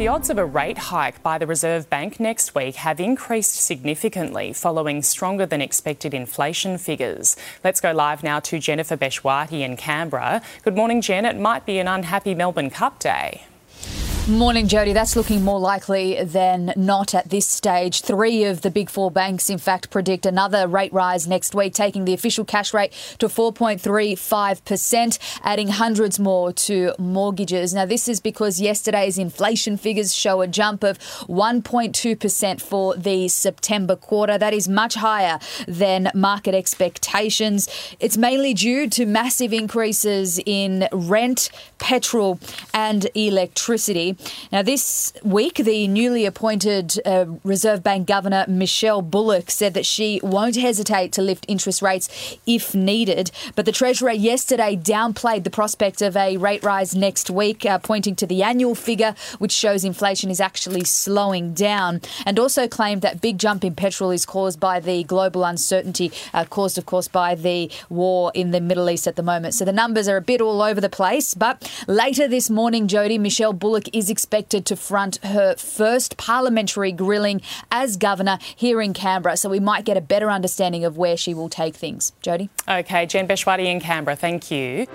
The odds of a rate hike by the Reserve Bank next week have increased significantly following stronger than expected inflation figures. Let's go live now to Jennifer Bechwati in Canberra. Good morning, Jen. It might be an unhappy Melbourne Cup day. Morning, Jody. That's looking more likely than not at this stage. Three of the big four banks, in fact, predict another rate rise next week, taking the official cash rate to 4.35%, adding hundreds more to mortgages. Now, this is because yesterday's inflation figures show a jump of 1.2% for the September quarter. That is much higher than market expectations. It's mainly due to massive increases in rent, petrol, and electricity. Now, this week, the newly appointed uh, Reserve Bank Governor Michelle Bullock said that she won't hesitate to lift interest rates if needed. But the Treasurer yesterday downplayed the prospect of a rate rise next week, uh, pointing to the annual figure, which shows inflation is actually slowing down, and also claimed that big jump in petrol is caused by the global uncertainty, uh, caused, of course, by the war in the Middle East at the moment. So the numbers are a bit all over the place. But later this morning, Jody, Michelle Bullock is expected to front her first parliamentary grilling as governor here in Canberra. So we might get a better understanding of where she will take things. Jody? Okay, Jen Bechwati in Canberra. Thank you.